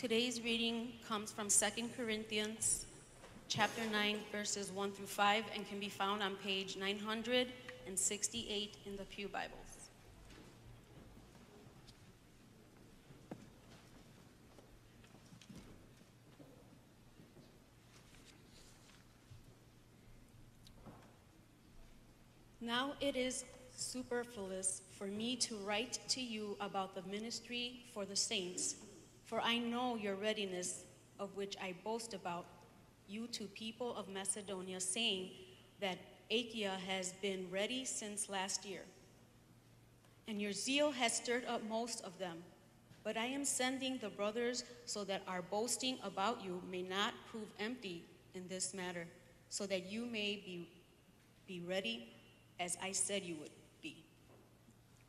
Today's reading comes from 2 Corinthians chapter 9 verses 1 through 5 and can be found on page 968 in the Pew Bibles. Now it is superfluous for me to write to you about the ministry for the saints, for I know your readiness, of which I boast about you to people of Macedonia, saying that Achaia has been ready since last year. And your zeal has stirred up most of them. But I am sending the brothers so that our boasting about you may not prove empty in this matter, so that you may be, be ready as I said you would be.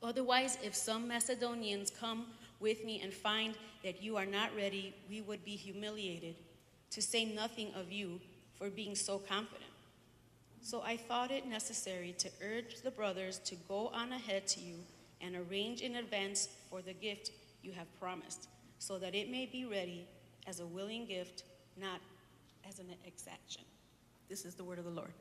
Otherwise, if some Macedonians come with me and find that you are not ready, we would be humiliated, to say nothing of you for being so confident. So I thought it necessary to urge the brothers to go on ahead to you and arrange in advance for the gift you have promised, so that it may be ready as a willing gift, not as an exaction. This is the word of the Lord.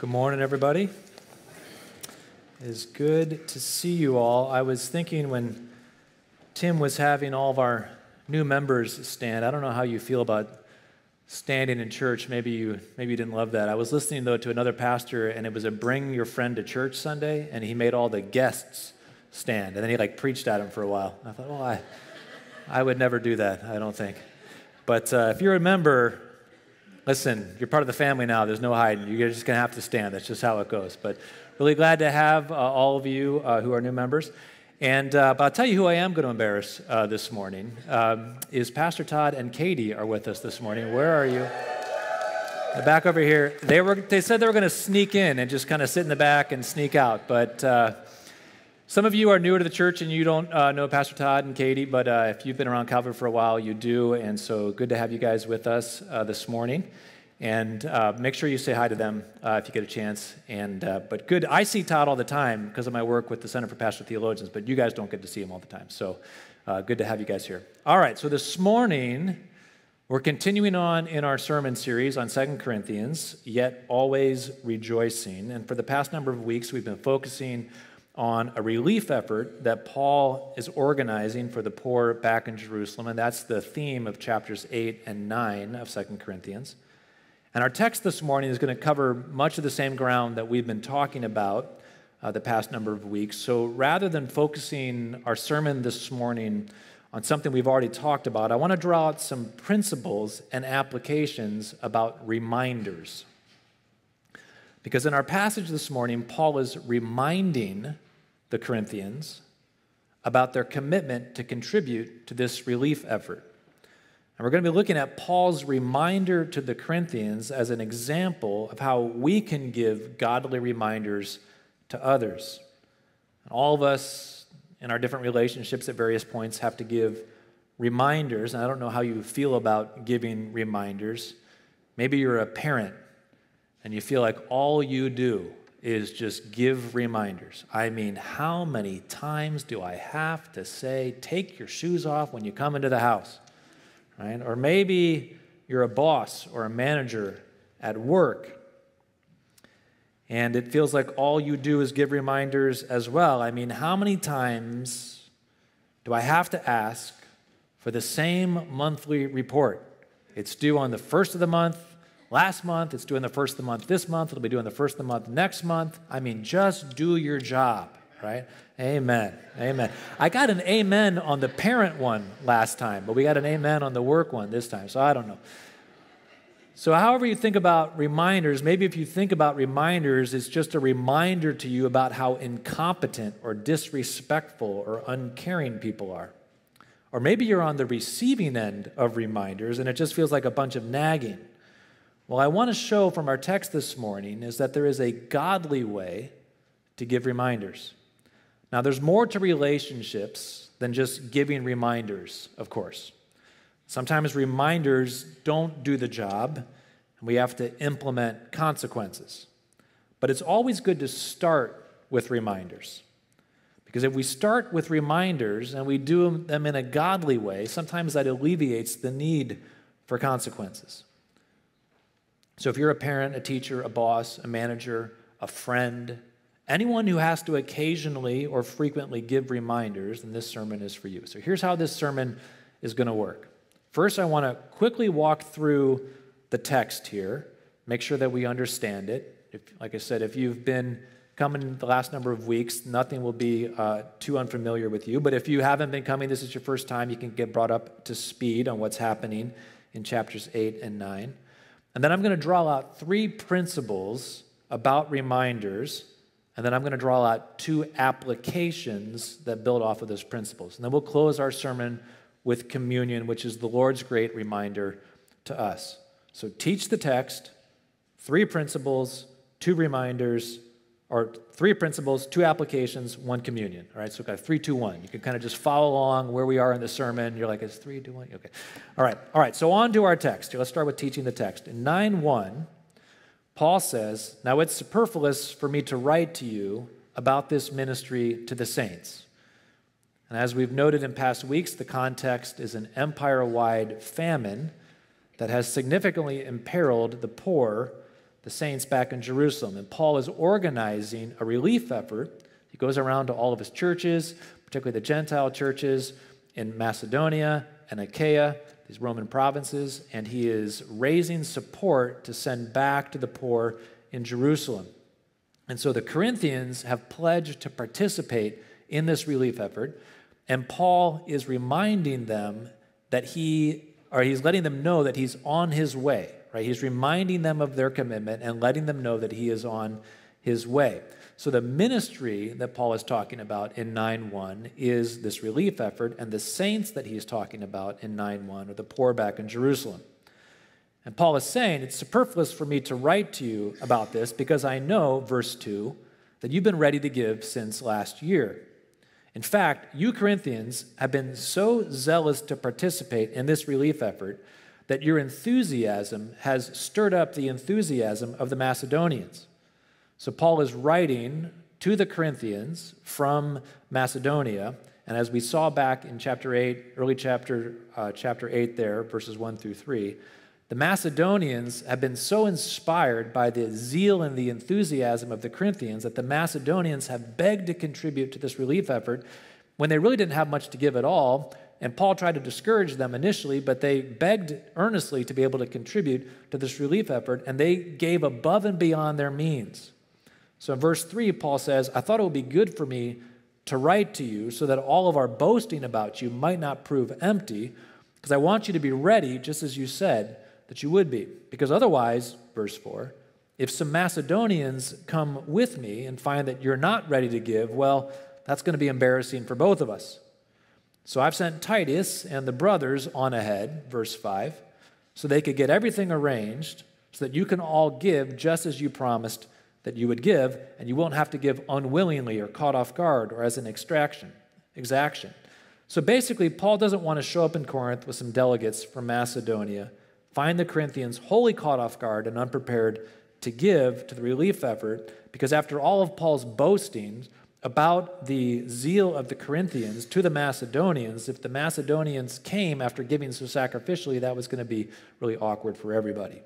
Good morning, everybody. It is good to see you all. I was thinking when Tim was having all of our new members stand, I don't know how you feel about standing in church. Maybe you maybe you didn't love that. I was listening though to another pastor and it was a bring your friend to church Sunday and he made all the guests stand and then he like preached at him for a while. I thought, "Well, I I would never do that, I don't think." But uh, if you're a member, Listen, you're part of the family now. There's no hiding. You're just going to have to stand. That's just how it goes. But really glad to have uh, all of you uh, who are new members. And uh, but I'll tell you who I am going to embarrass uh, this morning um, is Pastor Todd and Katie are with us this morning. Where are you? Back over here. They were. They said they were going to sneak in and just kind of sit in the back and sneak out, but. Some of you are newer to the church and you don't uh, know Pastor Todd and Katie, but uh, if you've been around Calvary for a while, you do. And so good to have you guys with us uh, this morning. And uh, make sure you say hi to them uh, if you get a chance. And uh, but good, I see Todd all the time because of my work with the Center for Pastoral Theologians, but you guys don't get to see him all the time. So good to have you guys here. All right, so this morning we're continuing on in our sermon series on Second Corinthians, yet always rejoicing. And for the past number of weeks, we've been focusing on a relief effort that Paul is organizing for the poor back in Jerusalem, and that's the theme of chapters 8 and 9 of Second Corinthians. And our text this morning is going to cover much of the same ground that we've been talking about uh, the past number of weeks. So rather than focusing our sermon this morning on something we've already talked about, I want to draw out some principles and applications about reminders. Because in our passage this morning, Paul is reminding the Corinthians about their commitment to contribute to this relief effort. And we're going to be looking at Paul's reminder to the Corinthians as an example of how we can give godly reminders to others. And all of us in our different relationships at various points have to give reminders. And I don't know how you feel about giving reminders. Maybe you're a parent and you feel like all you do is just give reminders. I mean, how many times do I have to say, take your shoes off when you come into the house? Right? Or maybe you're a boss or a manager at work and it feels like all you do is give reminders as well. I mean, how many times do I have to ask for the same monthly report? It's due on the first of the month, last month, it's doing the first of the month this month, it'll be doing the first of the month next month. I mean, just do your job, right? Amen. Amen. I got an amen on the parent one last time, but we got an amen on the work one this time, so I don't know. So, however you think about reminders, maybe if you think about reminders, it's just a reminder to you about how incompetent or disrespectful or uncaring people are. Or maybe you're on the receiving end of reminders and it just feels like a bunch of nagging. Well, I want to show from our text this morning is that there is a godly way to give reminders. Now, there's more to relationships than just giving reminders, of course. Sometimes reminders don't do the job, and we have to implement consequences. but it's always good to start with reminders. Because if we start with reminders and we do them in a godly way, sometimes that alleviates the need for consequences. So if you're a parent, a teacher, a boss, a manager, a friend, anyone who has to occasionally or frequently give reminders, then this sermon is for you. So here's how this sermon is going to work. First, I want to quickly walk through the text here, make sure that we understand it. If, like I said, if you've been coming the last number of weeks, nothing will be uh, too unfamiliar with you. But if you haven't been coming, this is your first time, you can get brought up to speed on what's happening in chapters 8 and 9. And then I'm going to draw out three principles about reminders, and then I'm going to draw out two applications that build off of those principles. And then we'll close our sermon with communion, which is the Lord's great reminder to us. So teach the text, three principles, two reminders, or three principles, two applications, one communion. All right, so we've got three, two, one. You can kind of just follow along where we are in the sermon. You're like, it's three, two, one? Okay. All right, all right, so on to our text. Let's start with teaching the text. In 9 1, Paul says, Now it's superfluous for me to write to you about this ministry to the saints. And as we've noted in past weeks, the context is an empire wide famine that has significantly imperiled the poor the saints back in Jerusalem. And Paul is organizing a relief effort. He goes around to all of his churches, particularly the Gentile churches in Macedonia and Achaia, these Roman provinces, and he is raising support to send back to the poor in Jerusalem. And so the Corinthians have pledged to participate in this relief effort, and Paul is reminding them that he, or he's letting them know that he's on his way right? He's reminding them of their commitment and letting them know that he is on his way. So the ministry that Paul is talking about in 9:1 is this relief effort, and the saints that he's talking about in 9:1 are the poor back in Jerusalem. And Paul is saying, It's superfluous for me to write to you about this because I know, verse 2, that you've been ready to give since last year. In fact, you Corinthians have been so zealous to participate in this relief effort that your enthusiasm has stirred up the enthusiasm of the Macedonians. So Paul is writing to the Corinthians from Macedonia. And as we saw back in chapter 8, early chapter, uh, chapter 8 there, verses 1 through 3, the Macedonians have been so inspired by the zeal and the enthusiasm of the Corinthians that the Macedonians have begged to contribute to this relief effort when they really didn't have much to give at all. And Paul tried to discourage them initially, but they begged earnestly to be able to contribute to this relief effort, and they gave above and beyond their means. So in verse 3, Paul says, I thought it would be good for me to write to you so that all of our boasting about you might not prove empty, because I want you to be ready, just as you said that you would be. Because otherwise, verse 4, if some Macedonians come with me and find that you're not ready to give, well, that's going to be embarrassing for both of us. So I've sent Titus and the brothers on ahead, verse 5, so they could get everything arranged so that you can all give just as you promised that you would give, and you won't have to give unwillingly or caught off guard or as an extraction, exaction. So basically, Paul doesn't want to show up in Corinth with some delegates from Macedonia, find the Corinthians wholly caught off guard and unprepared to give to the relief effort, because after all of Paul's boastings, about the zeal of the Corinthians to the Macedonians, if the Macedonians came after giving so sacrificially, that was going to be really awkward for everybody.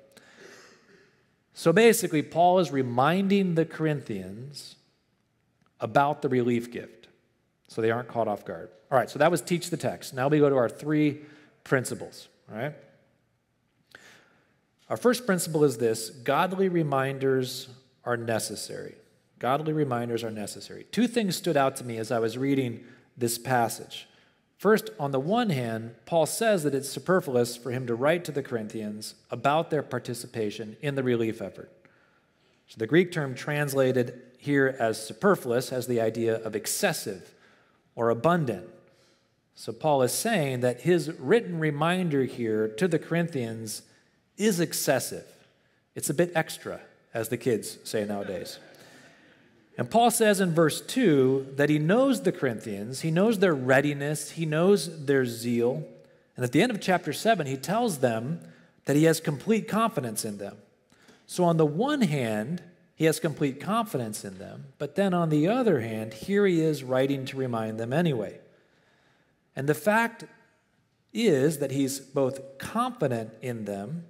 So basically, Paul is reminding the Corinthians about the relief gift so they aren't caught off guard. All right, so that was teach the text. Now we go to our three principles, all right? Our first principle is this godly reminders are necessary. Godly reminders are necessary. Two things stood out to me as I was reading this passage. First, on the one hand, Paul says that it's superfluous for him to write to the Corinthians about their participation in the relief effort. So the Greek term translated here as superfluous has the idea of excessive or abundant. So Paul is saying that his written reminder here to the Corinthians is excessive. It's a bit extra, as the kids say nowadays. And Paul says in verse 2 that he knows the Corinthians, he knows their readiness, he knows their zeal. And at the end of chapter 7, he tells them that he has complete confidence in them. So, on the one hand, he has complete confidence in them. But then on the other hand, here he is writing to remind them anyway. And the fact is that he's both confident in them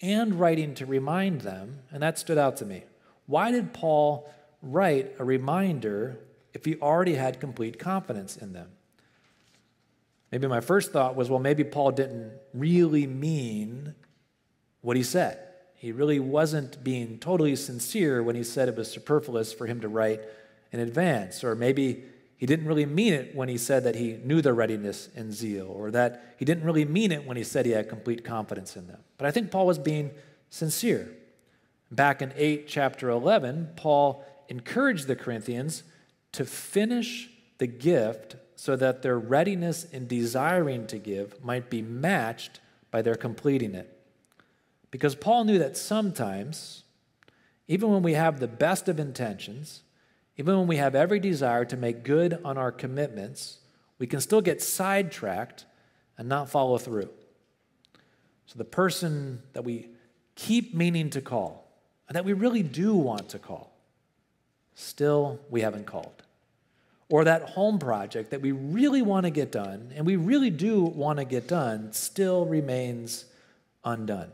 and writing to remind them, and that stood out to me. Why did Paul write a reminder if he already had complete confidence in them? Maybe my first thought was, well, maybe Paul didn't really mean what he said. He really wasn't being totally sincere when he said it was superfluous for him to write in advance. Or maybe he didn't really mean it when he said that he knew their readiness and zeal, or that he didn't really mean it when he said he had complete confidence in them. But I think Paul was being sincere. Back in 8, chapter 11, Paul encouraged the Corinthians to finish the gift so that their readiness in desiring to give might be matched by their completing it. Because Paul knew that sometimes, even when we have the best of intentions, even when we have every desire to make good on our commitments, we can still get sidetracked and not follow through. So, the person that we keep meaning to call, and that we really do want to call, still we haven't called. Or that home project that we really want to get done, and we really do want to get done, still remains undone.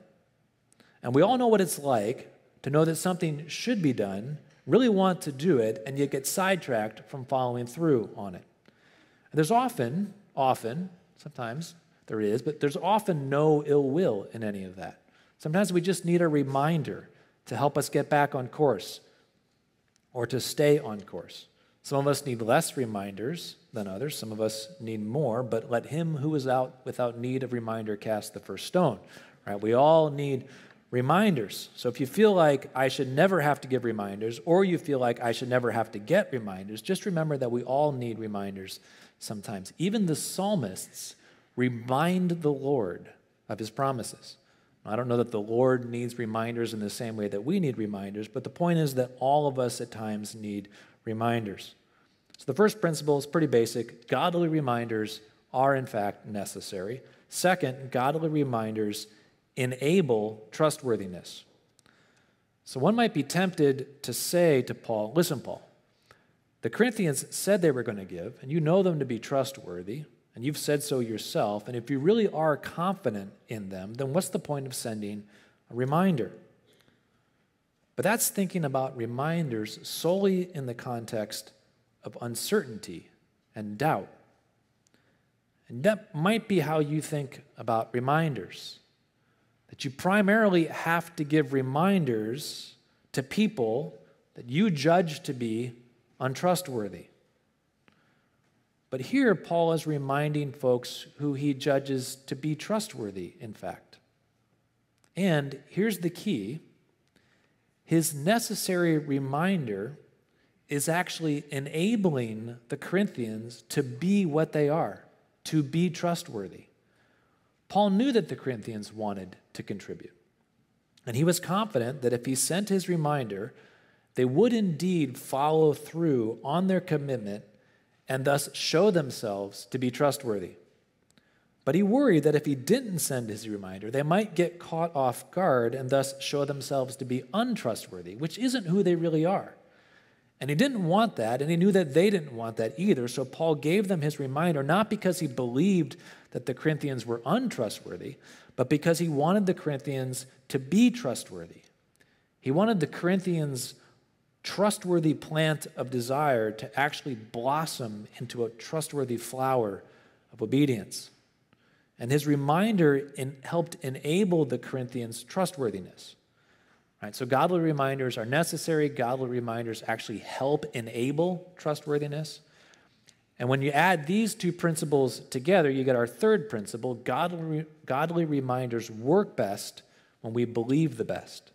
And we all know what it's like to know that something should be done, really want to do it, and yet get sidetracked from following through on it. And there's often, often, sometimes there is, but there's often no ill will in any of that. Sometimes we just need a reminder to help us get back on course or to stay on course. Some of us need less reminders than others. Some of us need more, but let him who is out without need of reminder cast the first stone. Right? We all need reminders. So if you feel like I should never have to give reminders, or you feel like I should never have to get reminders, just remember that we all need reminders sometimes. Even the psalmists remind the Lord of his promises. I don't know that the Lord needs reminders in the same way that we need reminders, but the point is that all of us at times need reminders. So the first principle is pretty basic godly reminders are, in fact, necessary. Second, godly reminders enable trustworthiness. So one might be tempted to say to Paul, listen, Paul, the Corinthians said they were going to give, and you know them to be trustworthy, and you've said so yourself. And if you really are confident in them, then what's the point of sending a reminder? But that's thinking about reminders solely in the context of uncertainty and doubt. And that might be how you think about reminders that you primarily have to give reminders to people that you judge to be untrustworthy. But here, Paul is reminding folks who he judges to be trustworthy, in fact. And here's the key his necessary reminder is actually enabling the Corinthians to be what they are, to be trustworthy. Paul knew that the Corinthians wanted to contribute. And he was confident that if he sent his reminder, they would indeed follow through on their commitment and thus show themselves to be trustworthy. But he worried that if he didn't send his reminder, they might get caught off guard and thus show themselves to be untrustworthy, which isn't who they really are. And he didn't want that, and he knew that they didn't want that either. So Paul gave them his reminder, not because he believed that the Corinthians were untrustworthy, but because he wanted the Corinthians to be trustworthy. He wanted the Corinthians' trustworthy plant of desire to actually blossom into a trustworthy flower of obedience. And his reminder in, helped enable the Corinthians' trustworthiness. Right, so godly reminders are necessary. Godly reminders actually help enable trustworthiness. And when you add these two principles together, you get our third principle godly, godly reminders work best when we believe the best.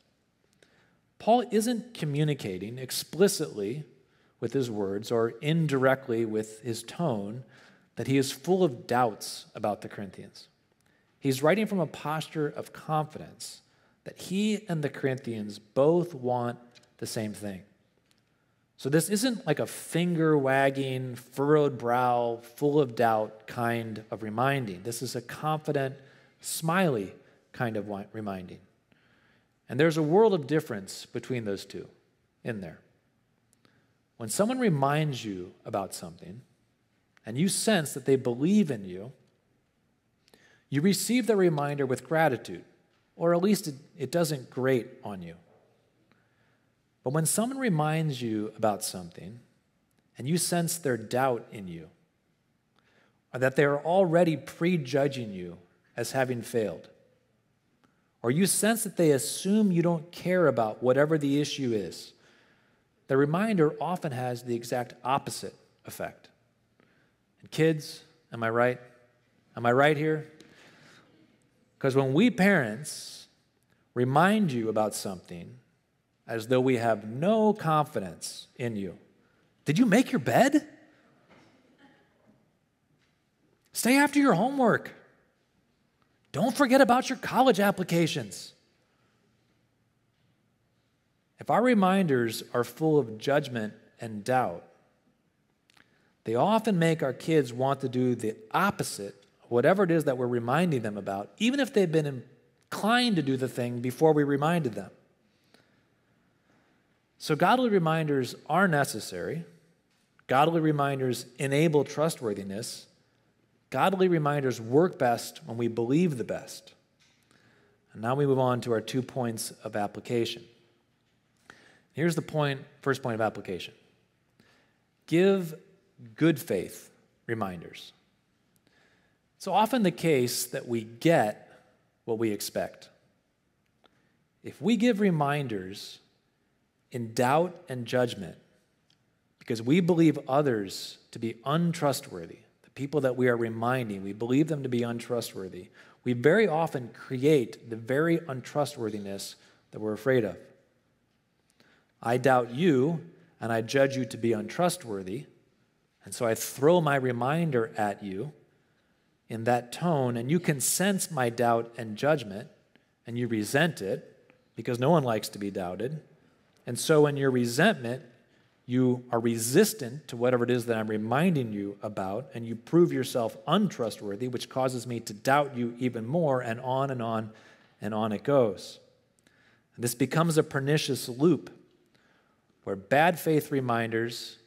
Paul isn't communicating explicitly with his words or indirectly with his tone that he is full of doubts about the Corinthians. He's writing from a posture of confidence that he and the Corinthians both want the same thing. So this isn't like a finger wagging, furrowed brow, full of doubt kind of reminding. This is a confident, smiley kind of reminding. And there's a world of difference between those two. in there. When someone reminds you about something and you sense that they believe in you, you receive the reminder with gratitude, or at least it, it doesn't grate on you. But when someone reminds you about something and you sense their doubt in you, or that they are already prejudging you as having failed, or you sense that they assume you don't care about whatever the issue is, the reminder often has the exact opposite effect. And kids, am I right? Am I right here? Because when we parents remind you about something as though we have no confidence in you, did you make your bed? Stay after your homework. Don't forget about your college applications. If our reminders are full of judgment and doubt, they often make our kids want to do the opposite whatever it is that we're reminding them about, even if they've been inclined to do the thing before we reminded them. So, godly reminders are necessary. Godly reminders enable trustworthiness. Godly reminders work best when we believe the best. And now we move on to our two points of application. Here's the point, first point of application give good faith reminders. It's often the case that we get what we expect. If we give reminders in doubt and judgment because we believe others to be untrustworthy, people that we are reminding, we believe them to be untrustworthy, we very often create the very untrustworthiness that we're afraid of. I doubt you and I judge you to be untrustworthy. And so I throw my reminder at you in that tone, and you can sense my doubt and judgment, and you resent it because no one likes to be doubted. And so, in your resentment, you are resistant to whatever it is that I'm reminding you about, and you prove yourself untrustworthy, which causes me to doubt you even more, and on and on and on it goes. And this becomes a pernicious loop where bad faith reminders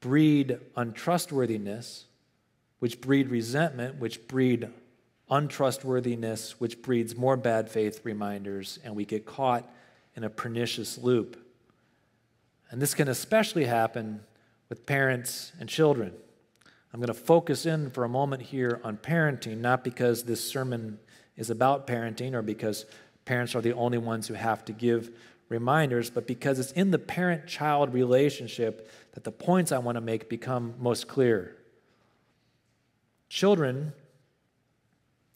breed untrustworthiness, which breed resentment, which breed untrustworthiness, which breeds more bad faith reminders, and we get caught in a pernicious loop. And this can especially happen with parents and children. I'm going to focus in for a moment here on parenting, not because this sermon is about parenting or because parents are the only ones who have to give reminders, but because it's in the parent child relationship that the points I want to make become most clear. Children,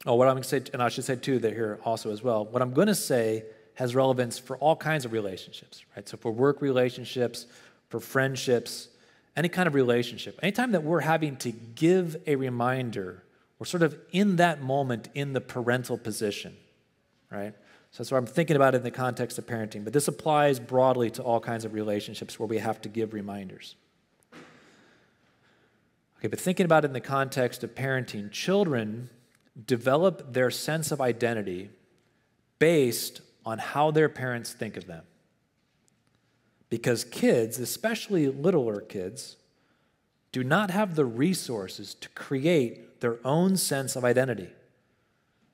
oh, what I'm going to say, and I should say too that here also as well, what I'm going to say has relevance for all kinds of relationships, right? So for work relationships, for friendships, any kind of relationship. Anytime that we're having to give a reminder, we're sort of in that moment in the parental position, right? So that's what I'm thinking about in the context of parenting. But this applies broadly to all kinds of relationships where we have to give reminders. Okay, but thinking about it in the context of parenting, children develop their sense of identity based on how their parents think of them. Because kids, especially littler kids, do not have the resources to create their own sense of identity.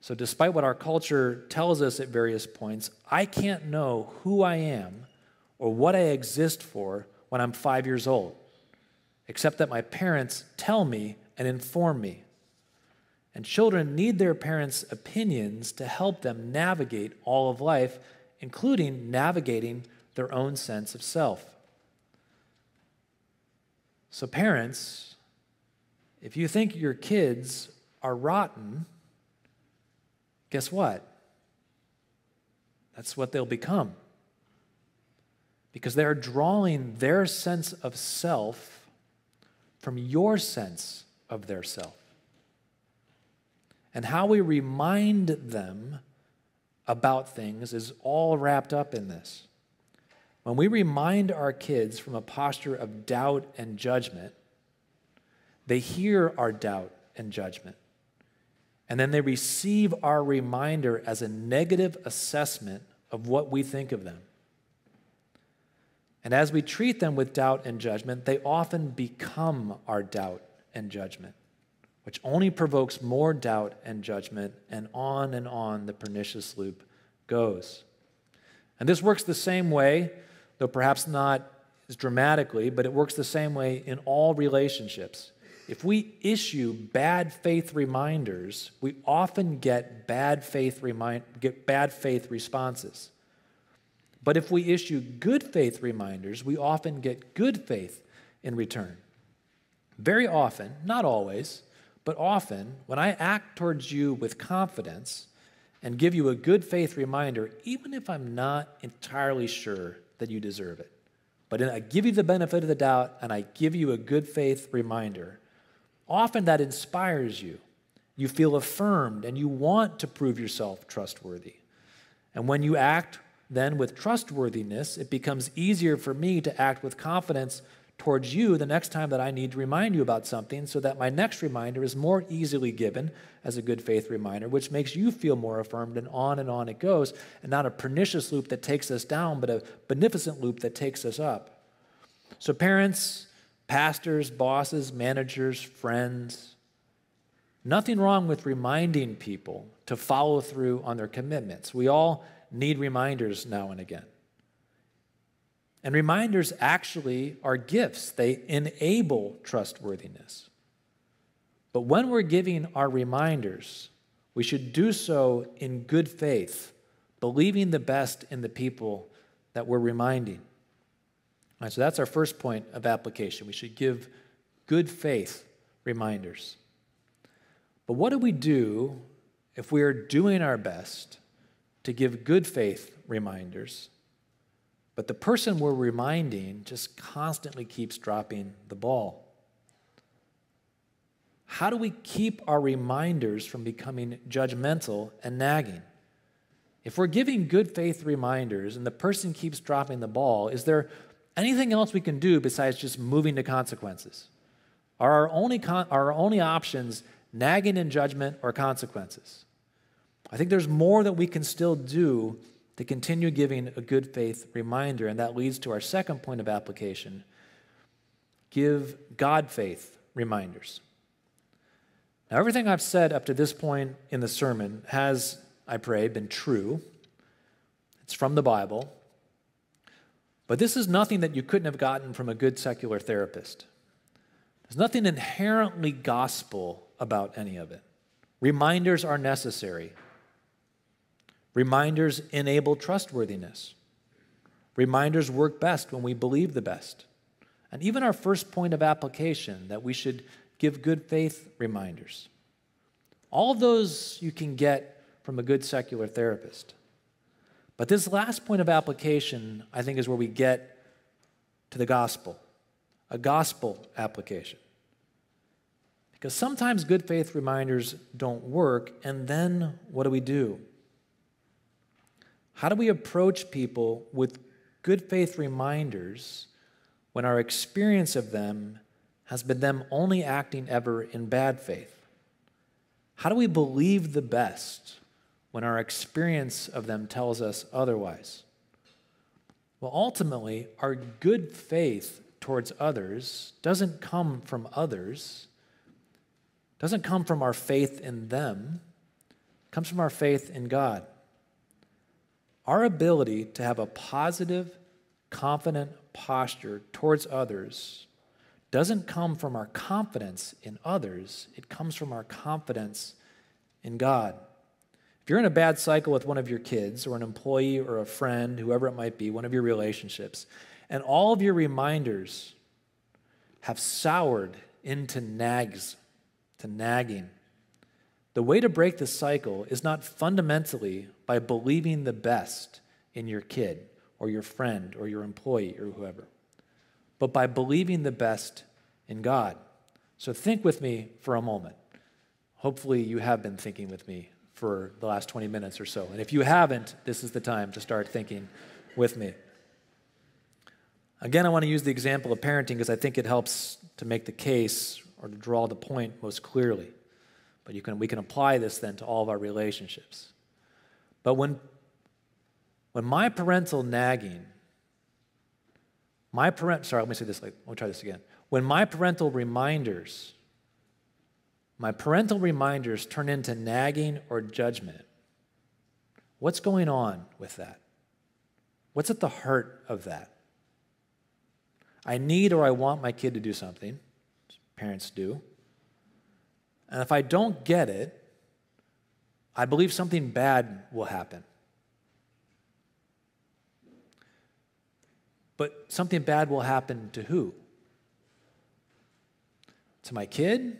So, despite what our culture tells us at various points, I can't know who I am or what I exist for when I'm five years old, except that my parents tell me and inform me. And children need their parents' opinions to help them navigate all of life, including navigating their own sense of self. So, parents, if you think your kids are rotten, guess what? That's what they'll become. Because they're drawing their sense of self from your sense of their self. And how we remind them about things is all wrapped up in this. When we remind our kids from a posture of doubt and judgment, they hear our doubt and judgment. And then they receive our reminder as a negative assessment of what we think of them. And as we treat them with doubt and judgment, they often become our doubt and judgment, which only provokes more doubt and judgment, and on and on the pernicious loop goes. And this works the same way, though perhaps not as dramatically, but it works the same way in all relationships. If we issue bad faith reminders, we often get bad faith remind, get bad faith responses. But if we issue good faith reminders, we often get good faith in return. Very often, not always, but often, when I act towards you with confidence and give you a good faith reminder, even if I'm not entirely sure that you deserve it, but I give you the benefit of the doubt and I give you a good faith reminder, often that inspires you. You feel affirmed and you want to prove yourself trustworthy. And when you act then with trustworthiness, it becomes easier for me to act with confidence towards you the next time that I need to remind you about something so that my next reminder is more easily given as a good faith reminder, which makes you feel more affirmed, and on and on it goes, and not a pernicious loop that takes us down, but a beneficent loop that takes us up. So, parents, pastors, bosses, managers, friends, nothing wrong with reminding people to follow through on their commitments. We all need reminders now and again. And reminders actually are gifts, they enable trustworthiness. But when we're giving our reminders, we should do so in good faith, believing the best in the people that we're reminding. Right, so that's our first point of application. We should give good faith reminders. But what do we do if we are doing our best to give good faith reminders, but the person we're reminding just constantly keeps dropping the ball. How do we keep our reminders from becoming judgmental and nagging? If we're giving good faith reminders and the person keeps dropping the ball, is there anything else we can do besides just moving to consequences? Are our only, con- are our only options nagging and judgment or consequences? I think there's more that we can still do to continue giving a good faith reminder, and that leads to our second point of application give God faith reminders. Now, everything I've said up to this point in the sermon has, I pray, been true. It's from the Bible. But this is nothing that you couldn't have gotten from a good secular therapist. There's nothing inherently gospel about any of it. Reminders are necessary. Reminders enable trustworthiness. Reminders work best when we believe the best. And even our first point of application that we should give good faith reminders. All those you can get from a good secular therapist. But this last point of application, I think, is where we get to the gospel a gospel application. Because sometimes good faith reminders don't work, and then what do we do? How do we approach people with good faith reminders when our experience of them has been them only acting ever in bad faith? How do we believe the best when our experience of them tells us otherwise? Well, ultimately, our good faith towards others doesn't come from others, doesn't come from our faith in them, it comes from our faith in God. Our ability to have a positive, confident posture towards others doesn't come from our confidence in others, it comes from our confidence in God. If you're in a bad cycle with one of your kids, or an employee, or a friend, whoever it might be, one of your relationships, and all of your reminders have soured into nags, to nagging, the way to break the cycle is not fundamentally by believing the best in your kid or your friend or your employee or whoever, but by believing the best in God. So think with me for a moment. Hopefully, you have been thinking with me for the last 20 minutes or so. And if you haven't, this is the time to start thinking with me. Again, I want to use the example of parenting because I think it helps to make the case or to draw the point most clearly. But you can, we can apply this then to all of our relationships. But when, when my parental nagging My parent, sorry, let me say this. Let me try this again. When my parental reminders, my parental reminders turn into nagging or judgment, what's going on with that? What's at the heart of that? I need or I want my kid to do something. Parents do. And if I don't get it, I believe something bad will happen. But something bad will happen to who? To my kid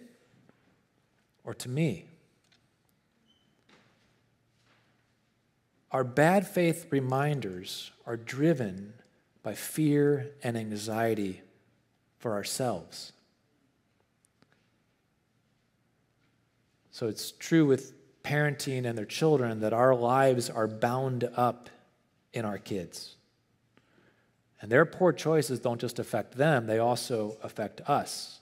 or to me? Our bad faith reminders are driven by fear and anxiety for ourselves. So it's true with parenting and their children that our lives are bound up in our kids. And their poor choices don't just affect them, they also affect us.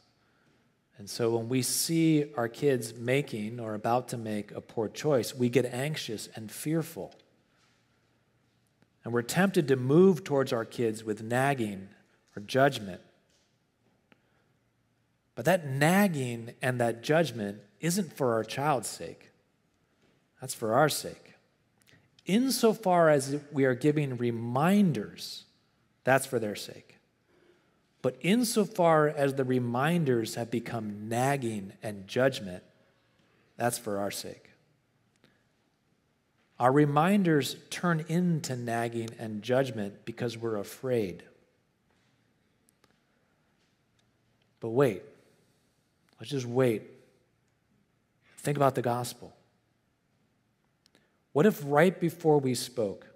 And so when we see our kids making or about to make a poor choice, we get anxious and fearful. And we're tempted to move towards our kids with nagging or judgment. But that nagging and that judgment isn't for our child's sake, that's for our sake. Insofar as we are giving reminders, that's for their sake. But insofar as the reminders have become nagging and judgment, that's for our sake. Our reminders turn into nagging and judgment because we're afraid. But wait, let's just wait. Think about the gospel. What if right before we spoke,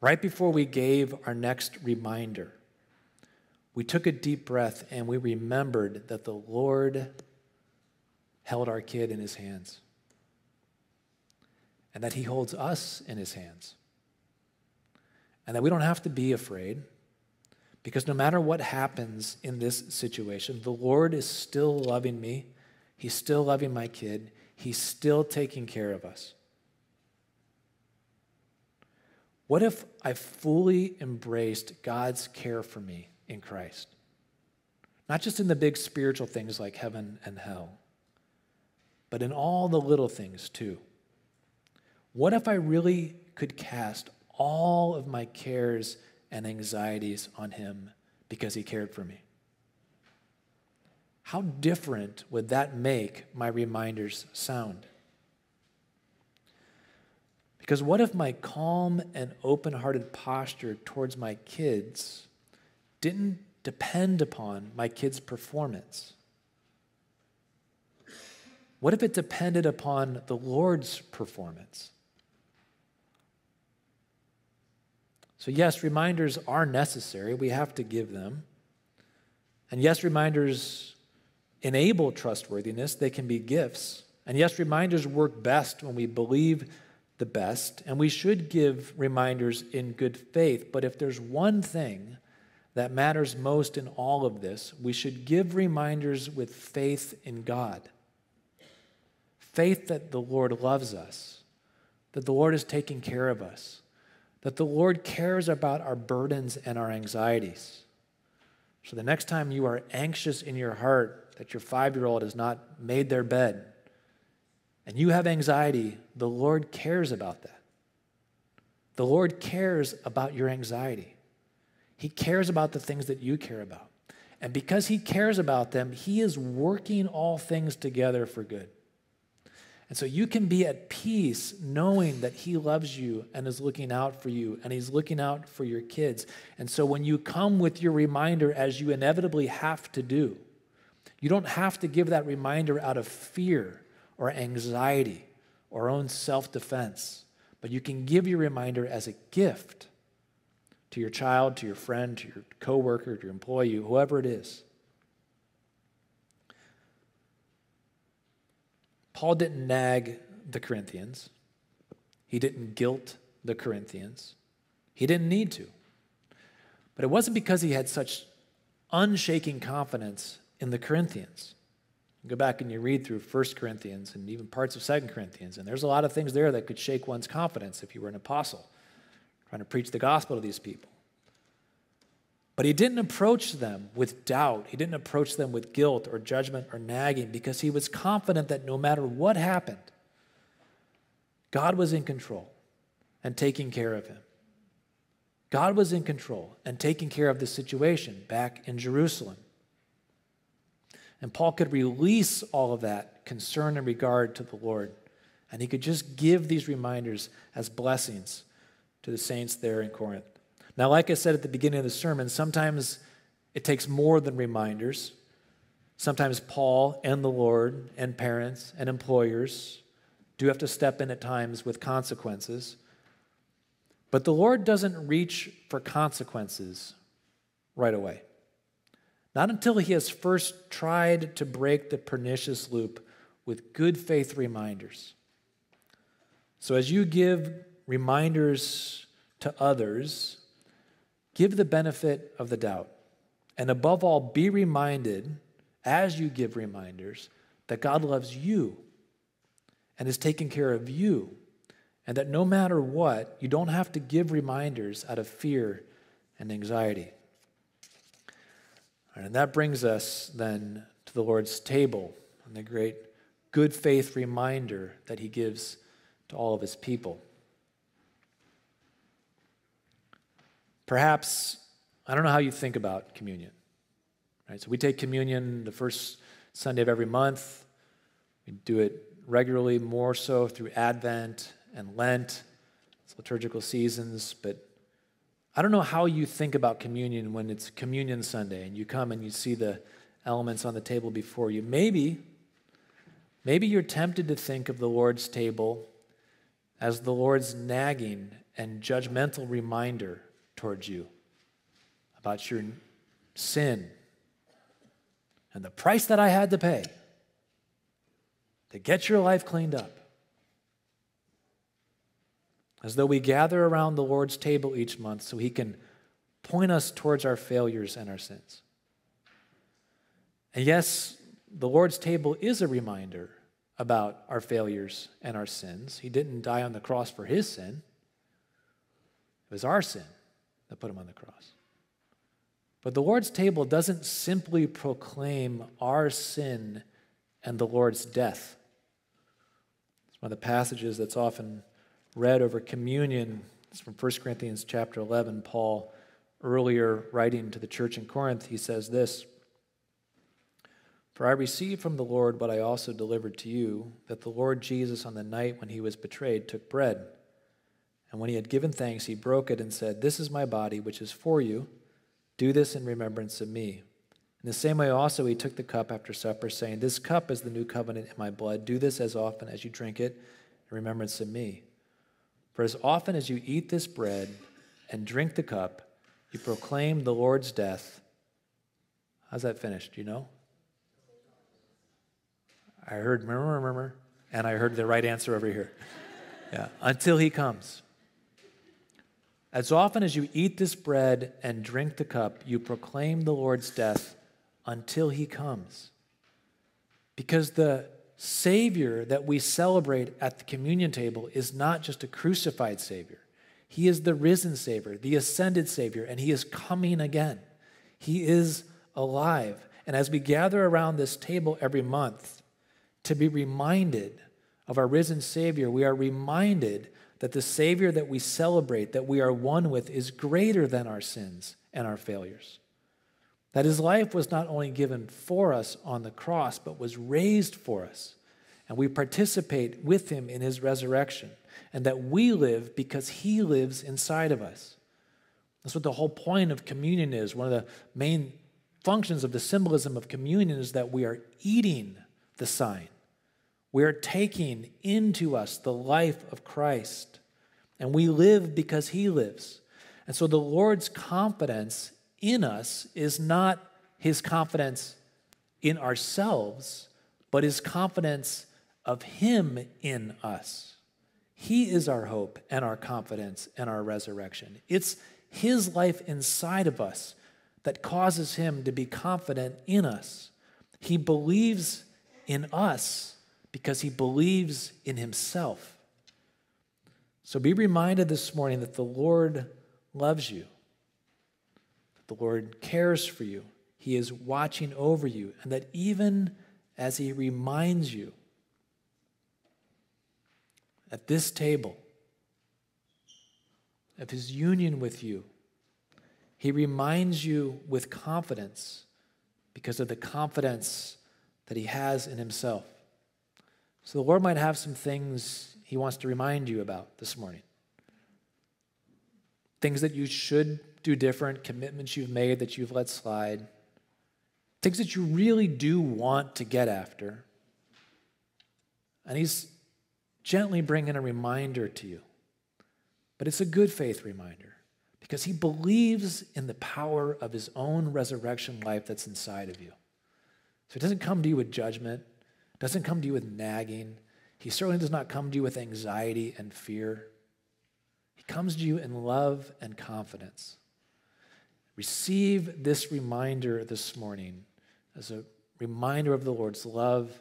right before we gave our next reminder, we took a deep breath and we remembered that the Lord held our kid in his hands? and that He holds us in His hands. And that we don't have to be afraid because no matter what happens in this situation, the Lord is still loving me. He's still loving my kid. He's still taking care of us. What if I fully embraced God's care for me in Christ? Not just in the big spiritual things like heaven and hell, but in all the little things too. What if I really could cast all of my cares and anxieties on Him because He cared for me? How different would that make my reminders sound? Because what if my calm and open hearted posture towards my kids didn't depend upon my kids' performance? What if it depended upon the Lord's performance? So, yes, reminders are necessary. We have to give them. And yes, reminders enable trustworthiness, they can be gifts. And yes, reminders work best when we believe the best, and we should give reminders in good faith. But if there's one thing that matters most in all of this, we should give reminders with faith in God. Faith that the Lord loves us, that the Lord is taking care of us, that the Lord cares about our burdens and our anxieties. So the next time you are anxious in your heart that your five year old has not made their bed and you have anxiety, the Lord cares about that. The Lord cares about your anxiety. He cares about the things that you care about. And because He cares about them, He is working all things together for good. And so you can be at peace knowing that He loves you and is looking out for you and He's looking out for your kids. And so when you come with your reminder, as you inevitably have to do, you don't have to give that reminder out of fear or anxiety or own self defense, but you can give your reminder as a gift to your child, to your friend, to your coworker, to your employee, whoever it is. Paul didn't nag the Corinthians, he didn't guilt the Corinthians, he didn't need to. But it wasn't because he had such unshaking confidence in the Corinthians. Go back and you read through 1 Corinthians and even parts of 2 Corinthians, and there's a lot of things there that could shake one's confidence if you were an apostle trying to preach the gospel to these people. But he didn't approach them with doubt. He didn't approach them with guilt or judgment or nagging because he was confident that no matter what happened, God was in control and taking care of him. God was in control and taking care of the situation back in Jerusalem. And Paul could release all of that concern and regard to the Lord. And he could just give these reminders as blessings to the saints there in Corinth. Now, like I said at the beginning of the sermon, sometimes it takes more than reminders. Sometimes Paul and the Lord and parents and employers do have to step in at times with consequences. But the Lord doesn't reach for consequences right away. Not until he has first tried to break the pernicious loop with good faith reminders. So, as you give reminders to others, give the benefit of the doubt. And above all, be reminded as you give reminders that God loves you and is taking care of you and that no matter what, you don't have to give reminders out of fear and anxiety. And that brings us then to the Lord's table and the great good faith reminder that he gives to all of his people. Perhaps, I don't know how you think about communion. Right? So we take communion the first Sunday of every month. We do it regularly, more so through Advent and Lent, it's liturgical seasons, but I don't know how you think about communion when it's Communion Sunday and you come and you see the elements on the table before you. Maybe, maybe you're tempted to think of the Lord's table as the Lord's nagging and judgmental reminder towards you about your sin and the price that I had to pay to get your life cleaned up as though we gather around the Lord's table each month so He can point us towards our failures and our sins. And yes, the Lord's table is a reminder about our failures and our sins. He didn't die on the cross for His sin, it was our sin that put Him on the cross. But the Lord's table doesn't simply proclaim our sin and the Lord's death. It's one of the passages that's often read over communion. It's from 1 Corinthians chapter 11. Paul, earlier writing to the church in Corinth, he says this For I received from the Lord what I also delivered to you, that the Lord Jesus, on the night when he was betrayed, took bread. And when he had given thanks, he broke it and said, This is my body, which is for you. Do this in remembrance of me. In the same way, also, he took the cup after supper, saying, This cup is the new covenant in my blood. Do this as often as you drink it in remembrance of me. For as often as you eat this bread and drink the cup, you proclaim the Lord's death. How's that finished? Do you know? I heard murmur, murmur, and I heard the right answer over here. Yeah, until he comes. As often as you eat this bread and drink the cup, you proclaim the Lord's death until he comes. Because the Savior that we celebrate at the communion table is not just a crucified Savior. He is the risen Savior, the ascended Savior, and He is coming again. He is alive. And as we gather around this table every month to be reminded of our risen Savior, we are reminded that the Savior that we celebrate, that we are one with, is greater than our sins and our failures. That his life was not only given for us on the cross, but was raised for us. And we participate with him in his resurrection. And that we live because he lives inside of us. That's what the whole point of communion is. One of the main functions of the symbolism of communion is that we are eating the sign. We are taking into us the life of Christ. And we live because he lives. And so the Lord's confidence in us is not his confidence in ourselves, but his confidence of him in us. He is our hope and our confidence and our resurrection. It's his life inside of us that causes him to be confident in us. He believes in us because he believes in himself. So be reminded this morning that the Lord loves you The Lord cares for you. He is watching over you, and that even as He reminds you at this table of His union with you, He reminds you with confidence because of the confidence that He has in Himself. So the Lord might have some things He wants to remind you about this morning. Things that you should do different, commitments you've made that you've let slide, things that you really do want to get after. And He's gently bringing a reminder to you. But it's a good faith reminder because He believes in the power of His own resurrection life that's inside of you. So it doesn't come to you with judgment doesn't come to you with nagging. He certainly does not come to you with anxiety and fear. He comes to you in love and confidence. Receive this reminder this morning as a reminder of the Lord's love,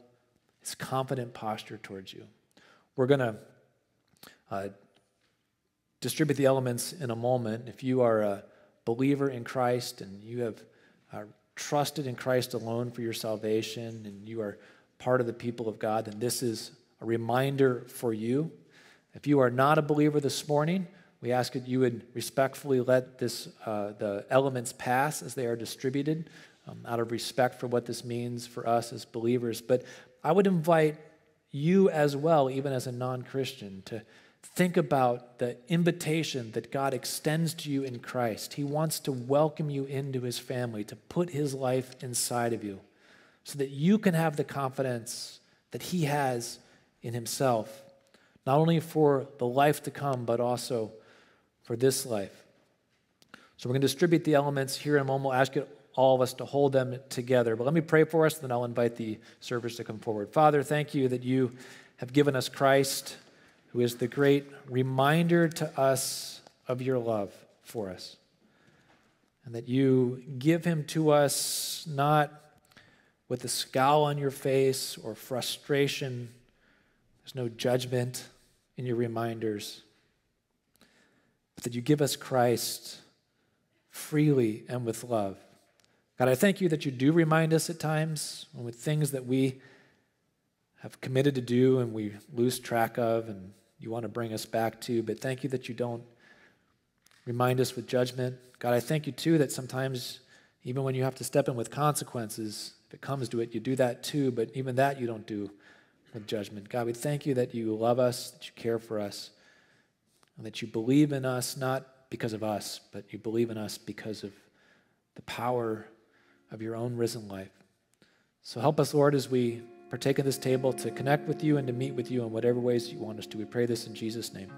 his confident posture towards you. We're going to uh, distribute the elements in a moment. If you are a believer in Christ and you have uh, trusted in Christ alone for your salvation and you are part of the people of God, then this is a reminder for you. If you are not a believer this morning, we ask that you would respectfully let this, uh, the elements pass as they are distributed um, out of respect for what this means for us as believers. But I would invite you as well, even as a non Christian, to think about the invitation that God extends to you in Christ. He wants to welcome you into his family, to put his life inside of you so that you can have the confidence that He has in Himself, not only for the life to come, but also for this life. So we're going to distribute the elements here in a moment. We'll ask you, all of us to hold them together. But let me pray for us, then I'll invite the servers to come forward. Father, thank you that you have given us Christ, who is the great reminder to us of your love for us. And that you give him to us not with a scowl on your face or frustration. There's no judgment in your reminders. But that you give us Christ freely and with love. God, I thank you that you do remind us at times with things that we have committed to do and we lose track of and you want to bring us back to. But thank you that you don't remind us with judgment. God, I thank you too that sometimes, even when you have to step in with consequences, if it comes to it, you do that too, but even that you don't do with judgment. God, we thank you that you love us, that you care for us, and that you believe in us not because of us, but you believe in us because of the power of your own risen life. So help us, Lord, as we partake of this table to connect with you and to meet with you in whatever ways you want us to. We pray this in Jesus' name.